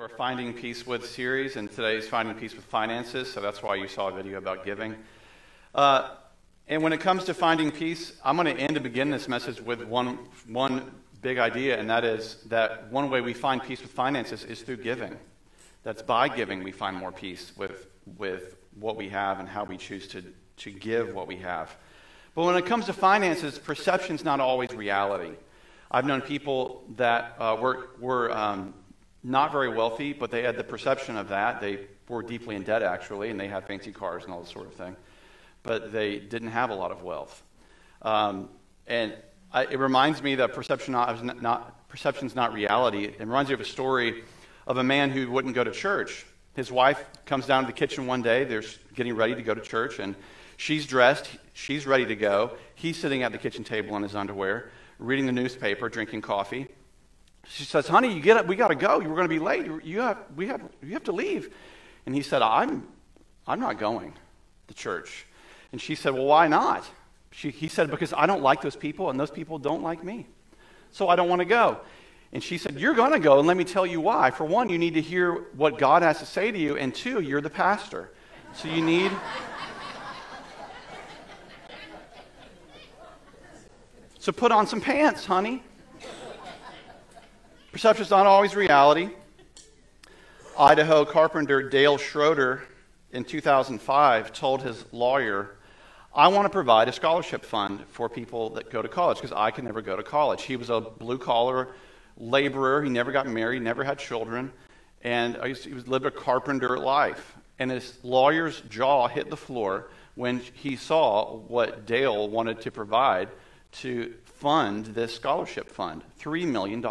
of our Finding Peace with series, and today's Finding Peace with Finances, so that's why you saw a video about giving. Uh, and when it comes to finding peace, I'm going to end and begin this message with one, one big idea, and that is that one way we find peace with finances is through giving. That's by giving we find more peace with, with what we have and how we choose to, to give what we have. But when it comes to finances, perception's not always reality. I've known people that uh, were, were um, not very wealthy, but they had the perception of that. They were deeply in debt, actually, and they had fancy cars and all this sort of thing. But they didn't have a lot of wealth. Um, and I, it reminds me that perception not, not, perception's not reality. It reminds me of a story of a man who wouldn't go to church. His wife comes down to the kitchen one day. They're getting ready to go to church, and she's dressed. She's ready to go. He's sitting at the kitchen table in his underwear, reading the newspaper, drinking coffee. She says, Honey, you get up. We got to go. We're going to be late. You have, we have, you have to leave. And he said, I'm, I'm not going to church. And she said, Well, why not? She, he said, Because I don't like those people, and those people don't like me. So I don't want to go. And she said, You're going to go, and let me tell you why. For one, you need to hear what God has to say to you, and two, you're the pastor. So you need. so put on some pants, honey. Perception is not always reality. Idaho carpenter Dale Schroeder in 2005 told his lawyer, I want to provide a scholarship fund for people that go to college because I can never go to college. He was a blue collar laborer. He never got married, never had children, and he was lived a carpenter life. And his lawyer's jaw hit the floor when he saw what Dale wanted to provide to fund this scholarship fund $3 million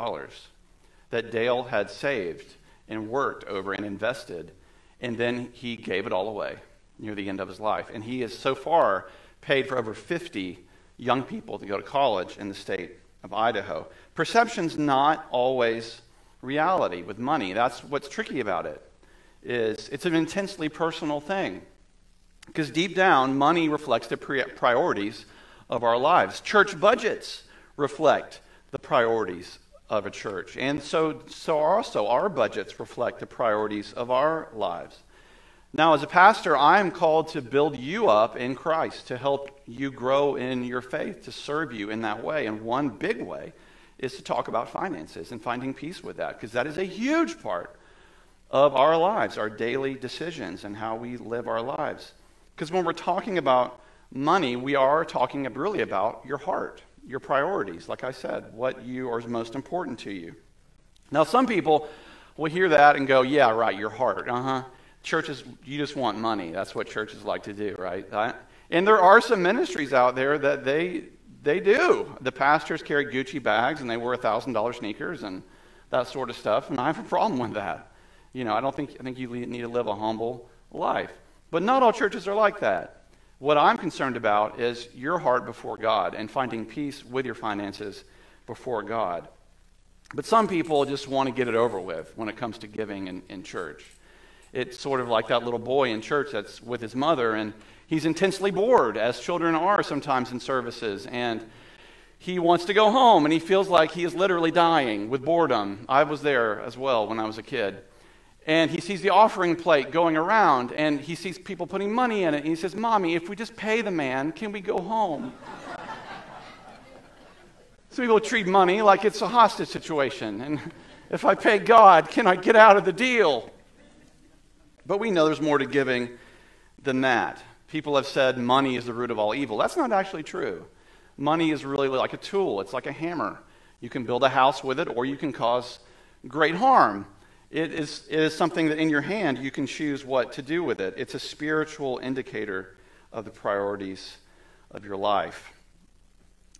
that Dale had saved and worked over and invested, and then he gave it all away near the end of his life. And he has so far paid for over 50 young people to go to college in the state of Idaho. Perception's not always reality with money. That's what's tricky about it. Is it's an intensely personal thing. Because deep down, money reflects the priorities of our lives. Church budgets reflect the priorities of a church. And so, so also our budgets reflect the priorities of our lives. Now, as a pastor, I'm called to build you up in Christ, to help you grow in your faith, to serve you in that way. And one big way is to talk about finances and finding peace with that, because that is a huge part of our lives, our daily decisions, and how we live our lives. Because when we're talking about money, we are talking really about your heart your priorities, like I said, what you are most important to you. Now, some people will hear that and go, yeah, right, your heart. Uh huh. Churches, you just want money. That's what churches like to do, right? And there are some ministries out there that they, they do. The pastors carry Gucci bags and they wear $1,000 sneakers and that sort of stuff. And I have a problem with that. You know, I don't think, I think you need to live a humble life. But not all churches are like that. What I'm concerned about is your heart before God and finding peace with your finances before God. But some people just want to get it over with when it comes to giving in, in church. It's sort of like that little boy in church that's with his mother, and he's intensely bored, as children are sometimes in services, and he wants to go home, and he feels like he is literally dying with boredom. I was there as well when I was a kid and he sees the offering plate going around and he sees people putting money in it and he says mommy if we just pay the man can we go home? So people treat money like it's a hostage situation and if i pay god can i get out of the deal? But we know there's more to giving than that. People have said money is the root of all evil. That's not actually true. Money is really like a tool. It's like a hammer. You can build a house with it or you can cause great harm it is, it is something that in your hand you can choose what to do with it. It's a spiritual indicator of the priorities of your life.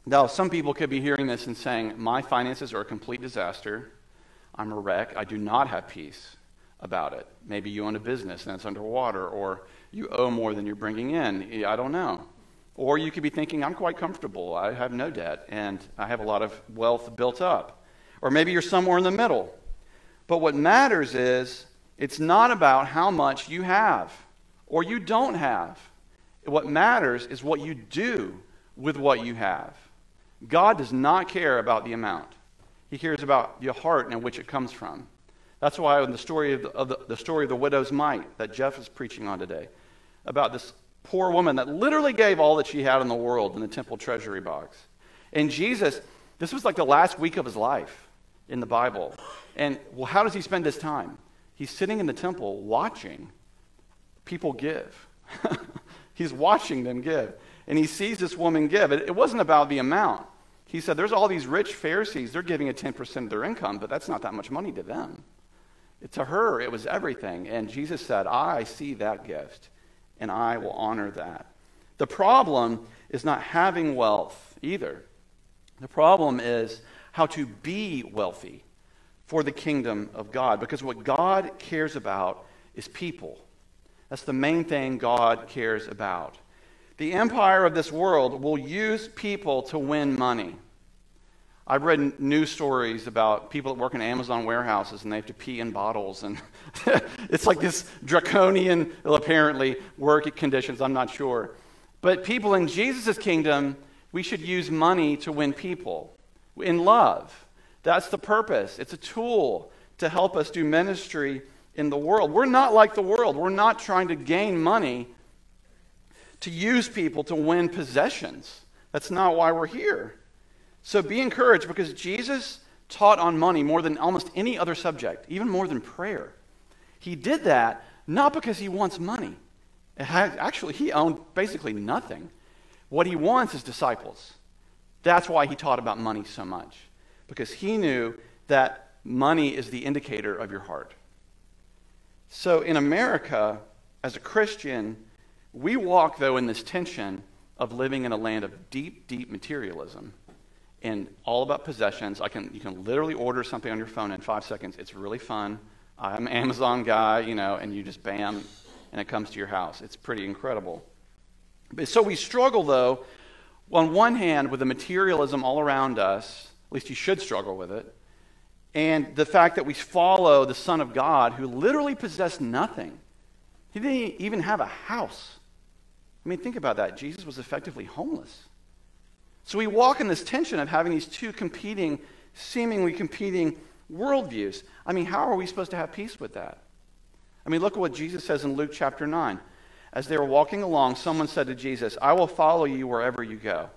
Now, some people could be hearing this and saying, My finances are a complete disaster. I'm a wreck. I do not have peace about it. Maybe you own a business and it's underwater, or you owe more than you're bringing in. I don't know. Or you could be thinking, I'm quite comfortable. I have no debt and I have a lot of wealth built up. Or maybe you're somewhere in the middle. But what matters is it's not about how much you have or you don't have. What matters is what you do with what you have. God does not care about the amount, He cares about your heart and which it comes from. That's why in the story of, the, of the, the story of the widow's mite that Jeff is preaching on today, about this poor woman that literally gave all that she had in the world in the temple treasury box. And Jesus, this was like the last week of his life in the Bible. And well, how does he spend his time? He's sitting in the temple watching people give. He's watching them give. And he sees this woman give. It, it wasn't about the amount. He said, There's all these rich Pharisees, they're giving a 10% of their income, but that's not that much money to them. To her, it was everything. And Jesus said, I see that gift, and I will honor that. The problem is not having wealth either. The problem is how to be wealthy for the kingdom of God. Because what God cares about is people. That's the main thing God cares about. The empire of this world will use people to win money. I've read news stories about people that work in Amazon warehouses and they have to pee in bottles. And it's like this draconian, apparently, work conditions. I'm not sure. But people in Jesus' kingdom, we should use money to win people in love. That's the purpose. It's a tool to help us do ministry in the world. We're not like the world. We're not trying to gain money to use people to win possessions. That's not why we're here. So be encouraged because Jesus taught on money more than almost any other subject, even more than prayer. He did that not because he wants money. Actually, he owned basically nothing. What he wants is disciples. That's why he taught about money so much, because he knew that money is the indicator of your heart. So in America, as a Christian, we walk, though, in this tension of living in a land of deep, deep materialism and all about possessions. I can, you can literally order something on your phone in five seconds. It's really fun. I'm an Amazon guy, you know, and you just bam, and it comes to your house. It's pretty incredible. But, so we struggle, though, on one hand, with the materialism all around us. At least you should struggle with it. And the fact that we follow the Son of God who literally possessed nothing. He didn't even have a house. I mean, think about that. Jesus was effectively homeless. So we walk in this tension of having these two competing, seemingly competing worldviews. I mean, how are we supposed to have peace with that? I mean, look at what Jesus says in Luke chapter 9. As they were walking along, someone said to Jesus, I will follow you wherever you go.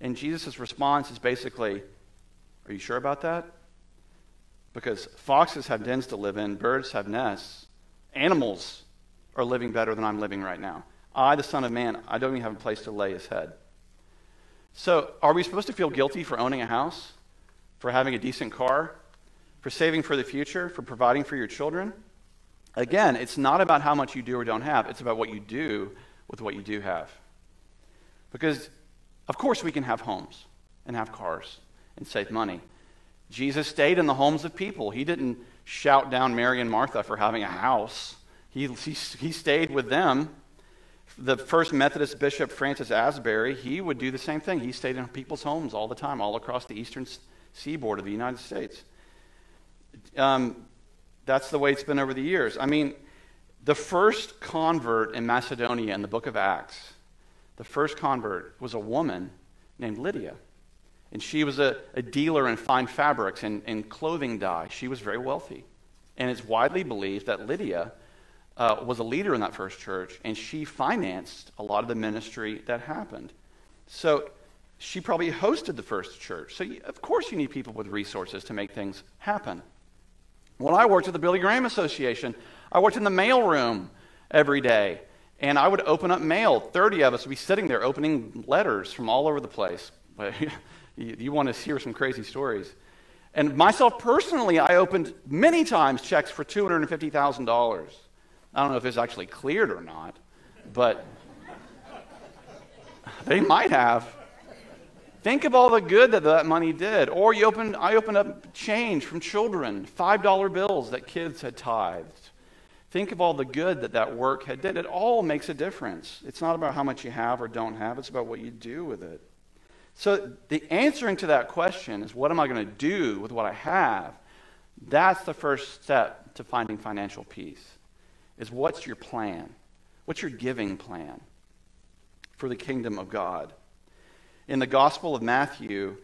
And Jesus' response is basically, Are you sure about that? Because foxes have dens to live in, birds have nests, animals are living better than I'm living right now. I, the Son of Man, I don't even have a place to lay his head. So, are we supposed to feel guilty for owning a house, for having a decent car, for saving for the future, for providing for your children? Again, it's not about how much you do or don't have, it's about what you do with what you do have. Because, of course, we can have homes and have cars and save money. Jesus stayed in the homes of people. He didn't shout down Mary and Martha for having a house, he, he, he stayed with them the first Methodist bishop, Francis Asbury, he would do the same thing. He stayed in people's homes all the time, all across the eastern seaboard of the United States. Um, that's the way it's been over the years. I mean, the first convert in Macedonia in the book of Acts, the first convert was a woman named Lydia. And she was a, a dealer in fine fabrics and, and clothing dye. She was very wealthy. And it's widely believed that Lydia uh, was a leader in that first church, and she financed a lot of the ministry that happened. So she probably hosted the first church. So, you, of course, you need people with resources to make things happen. When I worked at the Billy Graham Association, I worked in the mail room every day, and I would open up mail. 30 of us would be sitting there opening letters from all over the place. you, you want to hear some crazy stories. And myself personally, I opened many times checks for $250,000. I don't know if it's actually cleared or not, but they might have. Think of all the good that that money did. Or you open, I opened up change from children, $5 bills that kids had tithed. Think of all the good that that work had did. It all makes a difference. It's not about how much you have or don't have, it's about what you do with it. So the answering to that question is what am I going to do with what I have? That's the first step to finding financial peace is what's your plan? What's your giving plan for the kingdom of God? In the Gospel of Matthew,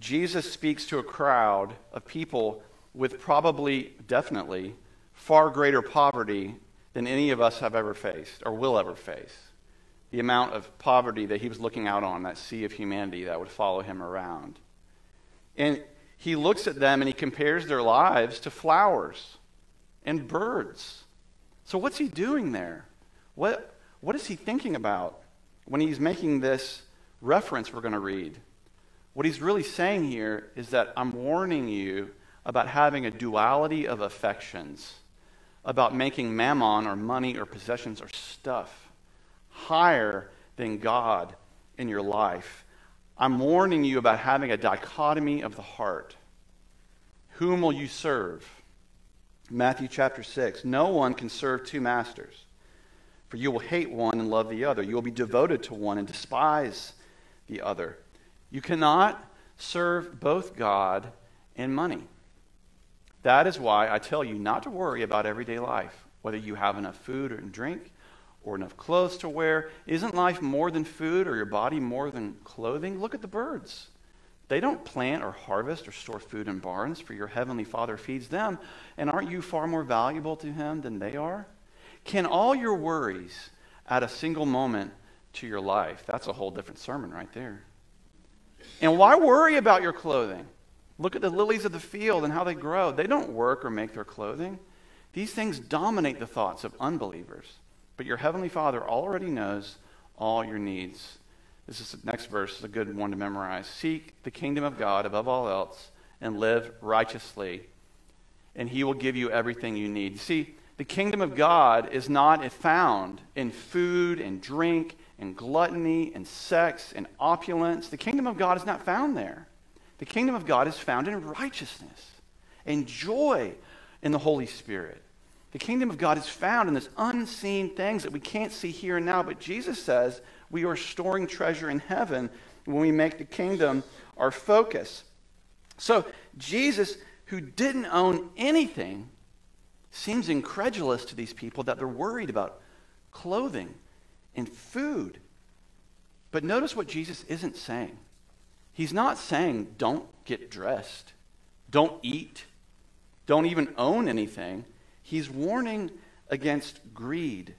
Jesus speaks to a crowd of people with probably, definitely, far greater poverty than any of us have ever faced or will ever face. The amount of poverty that he was looking out on, that sea of humanity that would follow him around. And he looks at them and he compares their lives to flowers and birds. So, what's he doing there? What, what is he thinking about when he's making this reference we're going to read? What he's really saying here is that I'm warning you about having a duality of affections, about making mammon or money or possessions or stuff higher than God in your life. I'm warning you about having a dichotomy of the heart. Whom will you serve? Matthew chapter 6. No one can serve two masters, for you will hate one and love the other. You will be devoted to one and despise the other. You cannot serve both God and money. That is why I tell you not to worry about everyday life, whether you have enough food and drink or enough clothes to wear. Isn't life more than food or your body more than clothing? Look at the birds. They don't plant or harvest or store food in barns, for your heavenly Father feeds them. And aren't you far more valuable to Him than they are? Can all your worries at a single moment to your life? That's a whole different sermon right there. And why worry about your clothing? Look at the lilies of the field and how they grow. They don't work or make their clothing. These things dominate the thoughts of unbelievers. But your heavenly Father already knows all your needs. This is the next verse, is a good one to memorize. Seek the kingdom of God above all else and live righteously, and he will give you everything you need. See, the kingdom of God is not found in food and drink and gluttony and sex and opulence. The kingdom of God is not found there. The kingdom of God is found in righteousness and joy in the Holy Spirit. The kingdom of God is found in this unseen things that we can't see here and now, but Jesus says we are storing treasure in heaven when we make the kingdom our focus. So, Jesus, who didn't own anything, seems incredulous to these people that they're worried about clothing and food. But notice what Jesus isn't saying. He's not saying don't get dressed, don't eat, don't even own anything. He's warning against greed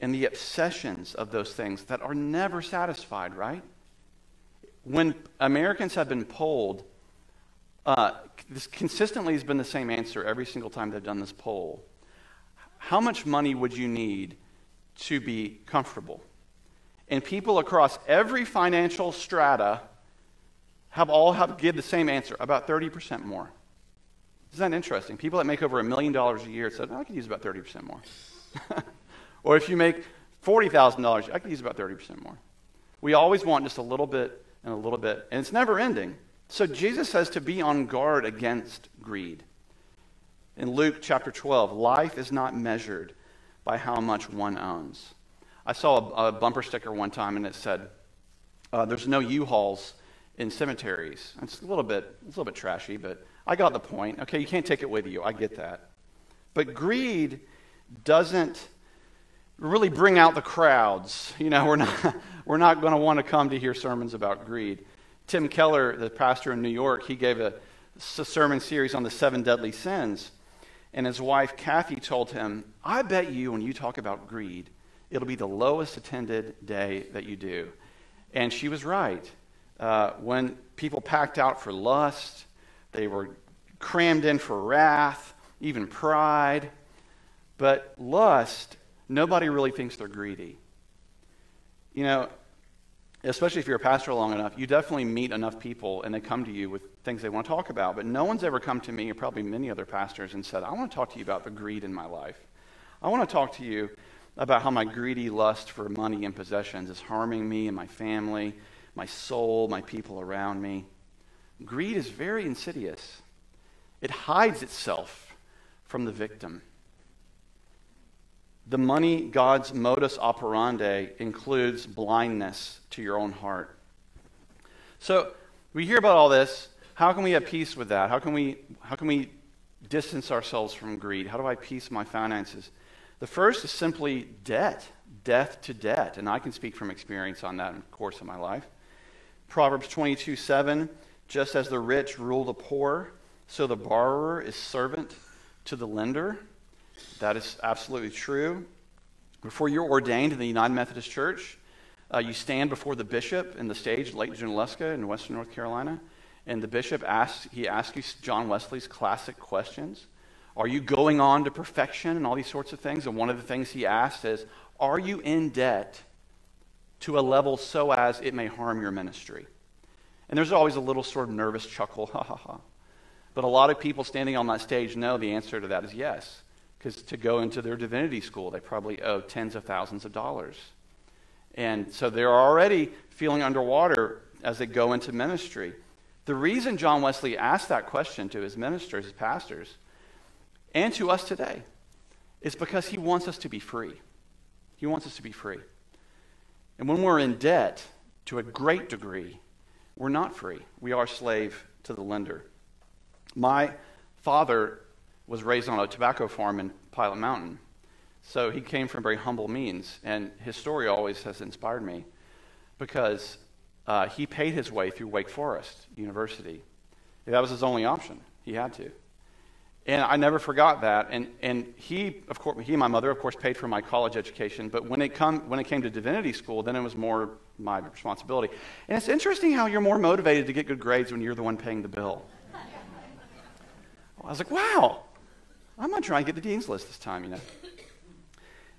and the obsessions of those things that are never satisfied, right? When Americans have been polled, uh, this consistently has been the same answer every single time they've done this poll. How much money would you need to be comfortable? And people across every financial strata have all have give the same answer, about 30% more. Isn't that interesting? People that make over a million dollars a year said, oh, I could use about 30% more. or if you make $40,000, I could use about 30% more. We always want just a little bit and a little bit, and it's never ending. So Jesus says to be on guard against greed. In Luke chapter 12, life is not measured by how much one owns. I saw a, a bumper sticker one time and it said, uh, There's no U Hauls in cemeteries. It's a little bit, it's a little bit trashy, but I got the point. Okay, you can't take it with you. I get that. But greed doesn't really bring out the crowds. You know, we're not, we're not going to want to come to hear sermons about greed. Tim Keller, the pastor in New York, he gave a, a sermon series on the seven deadly sins. And his wife, Kathy, told him, I bet you when you talk about greed, it'll be the lowest attended day that you do. And she was right. Uh, when people packed out for lust, they were crammed in for wrath, even pride. But lust, nobody really thinks they're greedy. You know, especially if you're a pastor long enough, you definitely meet enough people and they come to you with things they want to talk about. But no one's ever come to me, or probably many other pastors, and said, I want to talk to you about the greed in my life. I want to talk to you about how my greedy lust for money and possessions is harming me and my family my soul, my people around me. Greed is very insidious, it hides itself from the victim. The money God's modus operandi includes blindness to your own heart. So we hear about all this. How can we have peace with that? How can we, how can we distance ourselves from greed? How do I peace my finances? The first is simply debt, death to debt. And I can speak from experience on that in the course of my life. Proverbs 22 7, just as the rich rule the poor, so the borrower is servant to the lender. That is absolutely true. Before you're ordained in the United Methodist Church, uh, you stand before the bishop in the stage, Lake Junaluska in western North Carolina, and the bishop asks, he asks you John Wesley's classic questions. Are you going on to perfection and all these sorts of things? And one of the things he asks is, Are you in debt to a level so as it may harm your ministry? And there's always a little sort of nervous chuckle, ha ha ha. But a lot of people standing on that stage know the answer to that is yes. Because to go into their divinity school, they probably owe tens of thousands of dollars. And so they're already feeling underwater as they go into ministry. The reason John Wesley asked that question to his ministers, his pastors, and to us today is because he wants us to be free. He wants us to be free. And when we're in debt to a great degree, we're not free. We are slave to the lender. My father was raised on a tobacco farm in Pilot Mountain. So he came from very humble means, and his story always has inspired me because uh, he paid his way through Wake Forest University. That was his only option. He had to. And I never forgot that. And, and he, of course, he and my mother, of course, paid for my college education. But when it, come, when it came to divinity school, then it was more my responsibility. And it's interesting how you're more motivated to get good grades when you're the one paying the bill. I was like, wow, I'm going to try and get the dean's list this time, you know.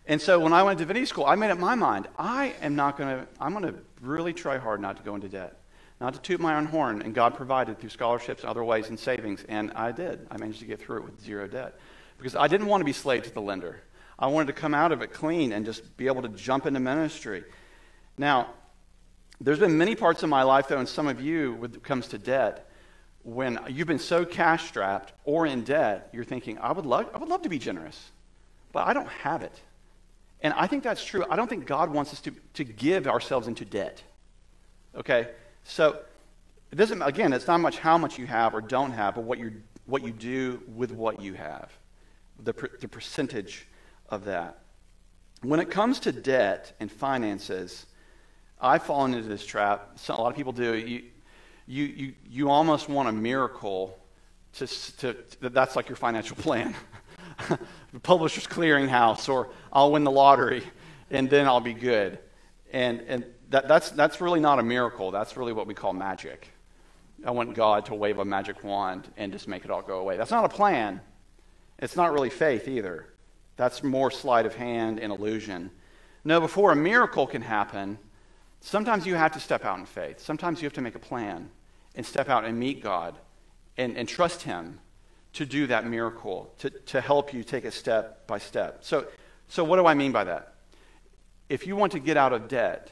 And so when I went to divinity school, I made up my mind. I am not going to, I'm going to really try hard not to go into debt, not to toot my own horn. And God provided through scholarships and other ways and savings. And I did. I managed to get through it with zero debt because I didn't want to be slave to the lender. I wanted to come out of it clean and just be able to jump into ministry. Now, there's been many parts of my life, though, and some of you, when it comes to debt, when you've been so cash strapped or in debt, you're thinking, I would, love, I would love to be generous, but I don't have it. And I think that's true. I don't think God wants us to, to give ourselves into debt. Okay? So, it doesn't, again, it's not much how much you have or don't have, but what, you what you do with what you have, the, the percentage of that. When it comes to debt and finances, I've fallen into this trap. A lot of people do. You, you, you, you almost want a miracle to, to, to that's like your financial plan. the publisher's clearinghouse, or I'll win the lottery, and then I'll be good. And, and that, that's, that's really not a miracle. That's really what we call magic. I want God to wave a magic wand and just make it all go away. That's not a plan. It's not really faith either. That's more sleight of hand and illusion. No, before a miracle can happen, sometimes you have to step out in faith. Sometimes you have to make a plan and step out and meet God and, and trust Him to do that miracle, to, to help you take it step by step. So, so, what do I mean by that? If you want to get out of debt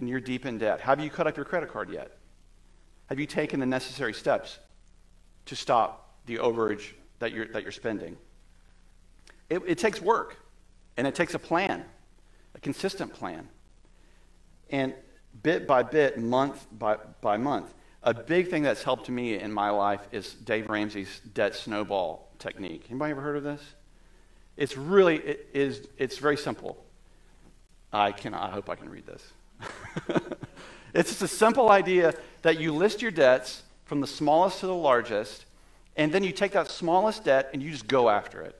and you're deep in debt, have you cut up your credit card yet? Have you taken the necessary steps to stop the overage that you're, that you're spending? It, it takes work, and it takes a plan, a consistent plan. And bit by bit, month by, by month, a big thing that's helped me in my life is Dave Ramsey's debt snowball technique. Anybody ever heard of this? It's really it is it's very simple. I can I hope I can read this. it's just a simple idea that you list your debts from the smallest to the largest, and then you take that smallest debt and you just go after it.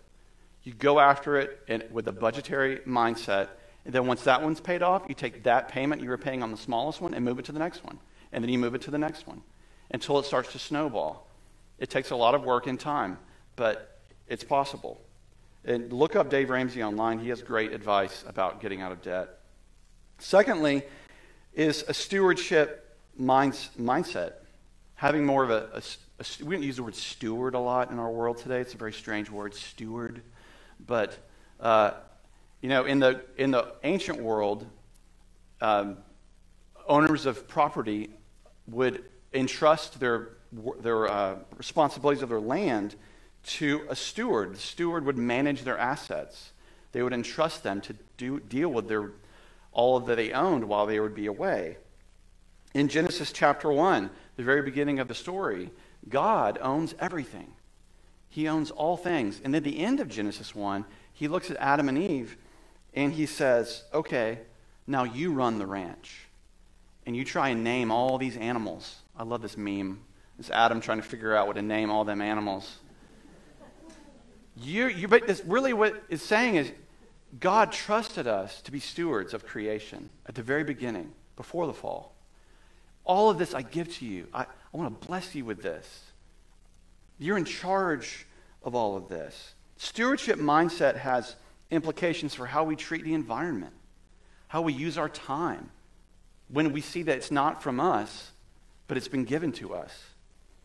You go after it and, with a budgetary mindset, and then once that one's paid off, you take that payment you were paying on the smallest one and move it to the next one and then you move it to the next one until it starts to snowball. It takes a lot of work and time, but it's possible. And look up Dave Ramsey online. He has great advice about getting out of debt. Secondly, is a stewardship minds, mindset. Having more of a, a, a, we don't use the word steward a lot in our world today. It's a very strange word, steward. But, uh, you know, in the, in the ancient world, um, owners of property would entrust their, their uh, responsibilities of their land to a steward. The steward would manage their assets. They would entrust them to do, deal with their, all that they owned while they would be away. In Genesis chapter 1, the very beginning of the story, God owns everything. He owns all things. And at the end of Genesis 1, he looks at Adam and Eve and he says, Okay, now you run the ranch and you try and name all these animals. I love this meme. It's Adam trying to figure out what to name all them animals. You, you, but this really what it's saying is God trusted us to be stewards of creation at the very beginning, before the fall. All of this I give to you. I, I want to bless you with this. You're in charge of all of this. Stewardship mindset has implications for how we treat the environment, how we use our time when we see that it's not from us, but it's been given to us,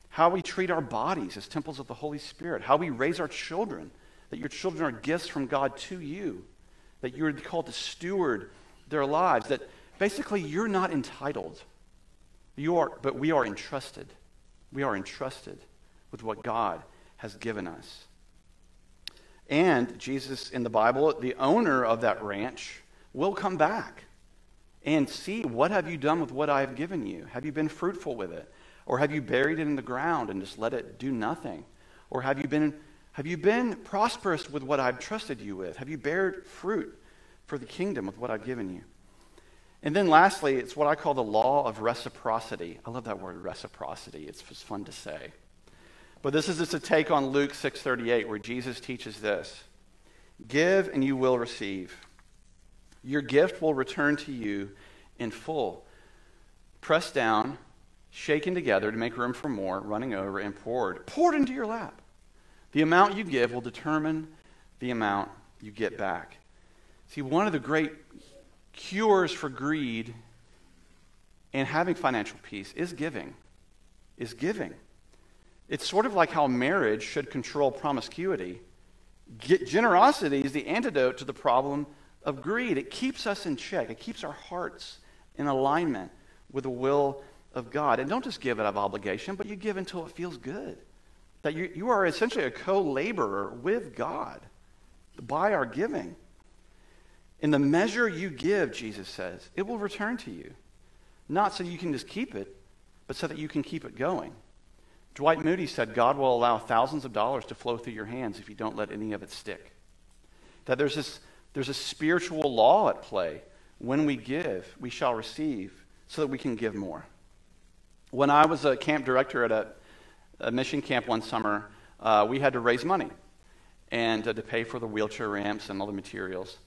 how we treat our bodies as temples of the Holy Spirit, how we raise our children, that your children are gifts from God to you, that you're called to steward their lives, that basically you're not entitled. You are, but we are entrusted. We are entrusted with what God has given us. And Jesus in the Bible, the owner of that ranch, will come back and see what have you done with what I have given you? Have you been fruitful with it? Or have you buried it in the ground and just let it do nothing? Or have you been, have you been prosperous with what I've trusted you with? Have you bared fruit for the kingdom with what I've given you? And then lastly, it's what I call the law of reciprocity. I love that word reciprocity. It's just fun to say. But this is just a take on Luke 6:38 where Jesus teaches this. Give and you will receive. Your gift will return to you in full. Pressed down, shaken together to make room for more, running over and poured. Poured into your lap. The amount you give will determine the amount you get back. See, one of the great cures for greed and having financial peace is giving. Is giving. It's sort of like how marriage should control promiscuity. generosity is the antidote to the problem of greed. It keeps us in check, it keeps our hearts in alignment with the will of God. And don't just give out of obligation, but you give until it feels good. That you, you are essentially a co laborer with God by our giving. In the measure you give, Jesus says, it will return to you. Not so you can just keep it, but so that you can keep it going. Dwight Moody said, God will allow thousands of dollars to flow through your hands if you don't let any of it stick. That there's, this, there's a spiritual law at play. When we give, we shall receive, so that we can give more. When I was a camp director at a, a mission camp one summer, uh, we had to raise money and uh, to pay for the wheelchair ramps and all the materials.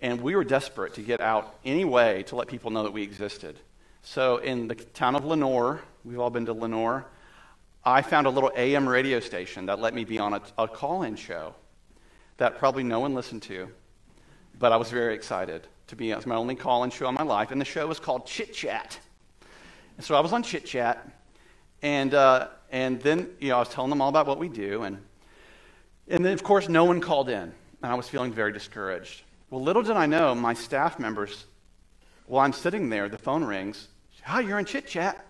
And we were desperate to get out any way to let people know that we existed. So in the town of Lenoir, we've all been to Lenoir, I found a little AM radio station that let me be on a, a call in show that probably no one listened to, but I was very excited to be. My only call in show in my life, and the show was called Chit Chat. And so I was on Chit Chat, and, uh, and then you know, I was telling them all about what we do, and, and then, of course, no one called in, and I was feeling very discouraged. Well, little did I know, my staff members, while I'm sitting there, the phone rings. Hi, you're in Chit Chat.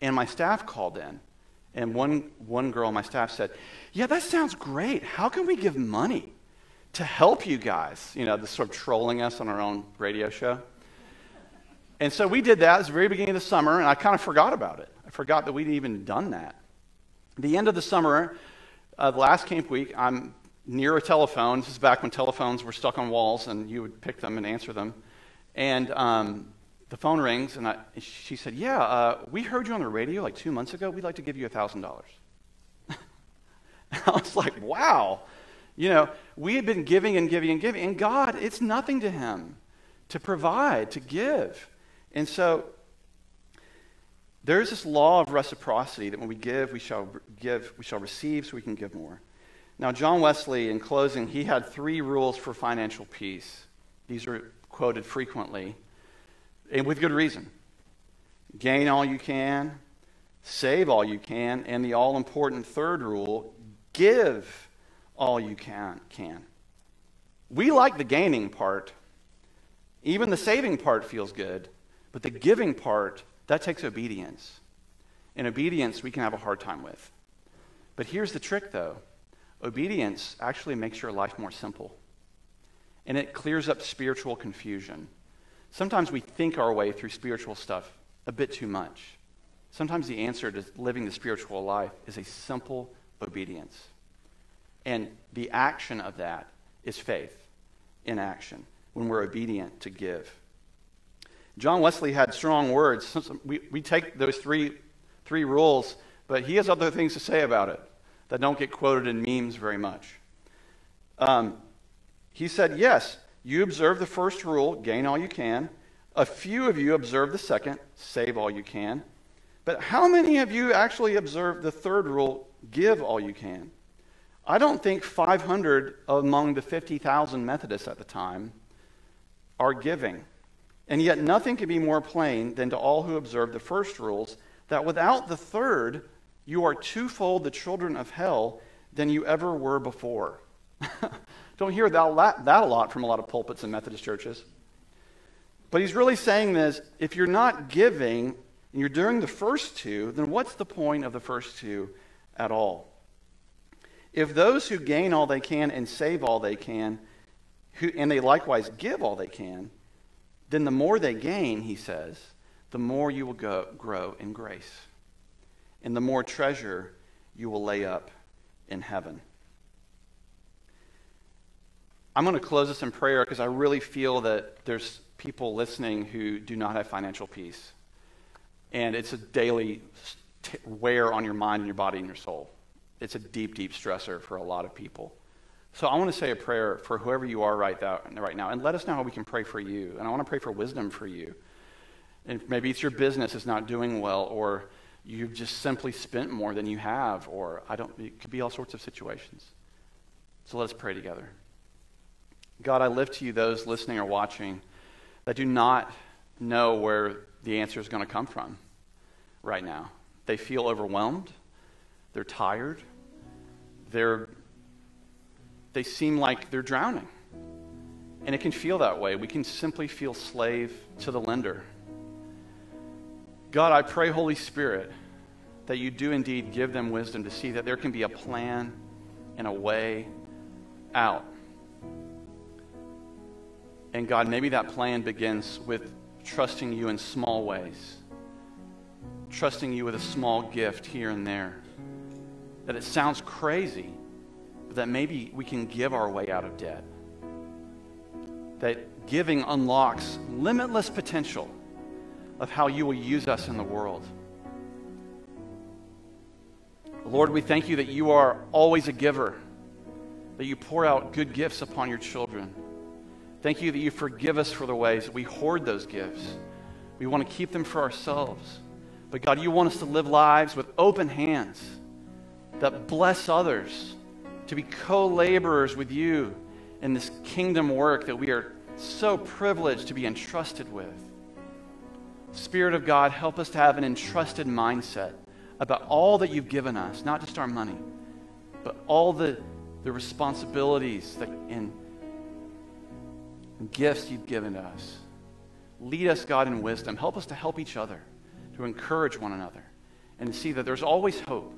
And my staff called in. And one, one girl on my staff said, Yeah, that sounds great. How can we give money to help you guys? You know, this sort of trolling us on our own radio show. And so we did that. It was the very beginning of the summer, and I kind of forgot about it. I forgot that we'd even done that. At the end of the summer, uh, the last camp week, I'm near a telephone. This is back when telephones were stuck on walls, and you would pick them and answer them. And um, the phone rings, and, I, she said, Yeah, uh, we heard you on the radio like two months ago. We'd like to give you $1,000. I was like, Wow. You know, we had been giving and giving and giving, and God, it's nothing to Him to provide, to give. And so there's this law of reciprocity that when we give, we shall give, we shall receive, so we can give more. Now, John Wesley, in closing, he had three rules for financial peace. These are quoted frequently and with good reason. Gain all you can, save all you can, and the all important third rule give all you can, can. We like the gaining part. Even the saving part feels good, but the giving part, that takes obedience. And obedience we can have a hard time with. But here's the trick though obedience actually makes your life more simple, and it clears up spiritual confusion. Sometimes we think our way through spiritual stuff a bit too much. Sometimes the answer to living the spiritual life is a simple obedience. And the action of that is faith in action when we're obedient to give. John Wesley had strong words. We, we take those three, three rules but he has other things to say about it that don't get quoted in memes very much. Um, he said, Yes, you observe the first rule, gain all you can. A few of you observe the second, save all you can. But how many of you actually observe the third rule, give all you can? I don't think 500 among the 50,000 Methodists at the time are giving. And yet, nothing can be more plain than to all who observe the first rules that without the third, you are twofold the children of hell than you ever were before. Don't hear that, that a lot from a lot of pulpits in Methodist churches. But he's really saying this if you're not giving and you're doing the first two, then what's the point of the first two at all? If those who gain all they can and save all they can, who, and they likewise give all they can, then the more they gain, he says, the more you will go, grow in grace, and the more treasure you will lay up in heaven. I'm going to close this in prayer because I really feel that there's people listening who do not have financial peace. And it's a daily wear on your mind and your body and your soul. It's a deep, deep stressor for a lot of people. So I want to say a prayer for whoever you are right, right now, and let us know how we can pray for you. And I want to pray for wisdom for you. And maybe it's your business is not doing well, or you've just simply spent more than you have, or I don't. It could be all sorts of situations. So let us pray together. God, I lift to you those listening or watching that do not know where the answer is going to come from right now. They feel overwhelmed. They're tired. They're they seem like they're drowning. And it can feel that way. We can simply feel slave to the lender. God, I pray, Holy Spirit, that you do indeed give them wisdom to see that there can be a plan and a way out. And God, maybe that plan begins with trusting you in small ways, trusting you with a small gift here and there. That it sounds crazy, but that maybe we can give our way out of debt. That giving unlocks limitless potential of how you will use us in the world. Lord, we thank you that you are always a giver, that you pour out good gifts upon your children. Thank you that you forgive us for the ways that we hoard those gifts. We want to keep them for ourselves. But God, you want us to live lives with open hands that bless others to be co laborers with you in this kingdom work that we are so privileged to be entrusted with. Spirit of God, help us to have an entrusted mindset about all that you've given us, not just our money, but all the, the responsibilities that, and, and gifts you've given to us. Lead us, God, in wisdom. Help us to help each other, to encourage one another, and see that there's always hope